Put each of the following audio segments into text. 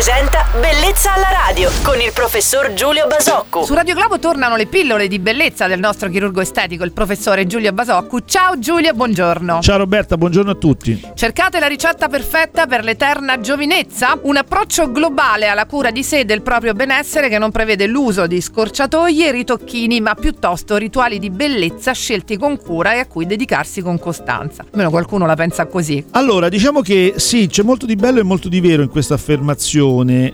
presenta Bellezza alla radio con il professor Giulio Basocco. Su Radio Globo tornano le pillole di bellezza del nostro chirurgo estetico, il professore Giulio Basocco. Ciao Giulio, buongiorno. Ciao Roberta, buongiorno a tutti. Cercate la ricetta perfetta per l'eterna giovinezza? Un approccio globale alla cura di sé e del proprio benessere che non prevede l'uso di scorciatoie e ritocchini, ma piuttosto rituali di bellezza scelti con cura e a cui dedicarsi con costanza. Almeno qualcuno la pensa così. Allora, diciamo che sì, c'è molto di bello e molto di vero in questa affermazione.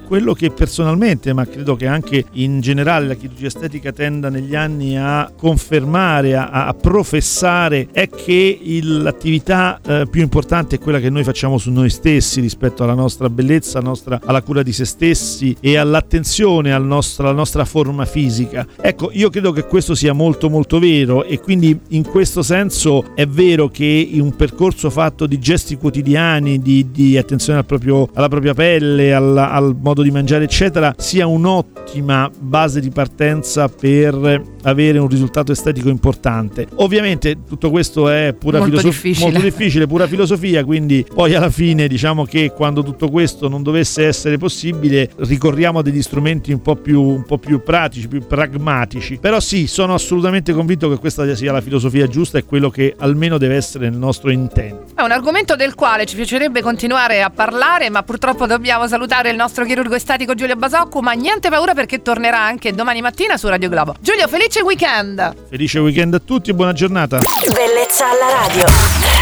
Quello che personalmente, ma credo che anche in generale la chirurgia estetica tenda negli anni a confermare, a, a professare, è che il, l'attività eh, più importante è quella che noi facciamo su noi stessi rispetto alla nostra bellezza, alla, nostra, alla cura di se stessi e all'attenzione al nostro, alla nostra forma fisica. Ecco, io credo che questo sia molto molto vero e quindi in questo senso è vero che un percorso fatto di gesti quotidiani, di, di attenzione al proprio, alla propria pelle, al, al modo di mangiare, eccetera, sia un'ottima base di partenza per avere un risultato estetico importante. Ovviamente tutto questo è pura Molto filosofia, difficile. molto difficile, pura filosofia, quindi poi alla fine diciamo che quando tutto questo non dovesse essere possibile ricorriamo a degli strumenti un po' più, un po' più pratici, più pragmatici. Però sì, sono assolutamente convinto che questa sia la filosofia giusta e quello che almeno deve essere nel nostro intento. È un argomento del quale ci piacerebbe continuare a parlare, ma purtroppo dobbiamo salutare il nostro chirurgo estetico Giulio Basocco, ma niente paura perché tornerà anche domani mattina su Radio Globo. Giulio, felice weekend! Felice weekend a tutti e buona giornata. Bellezza alla radio.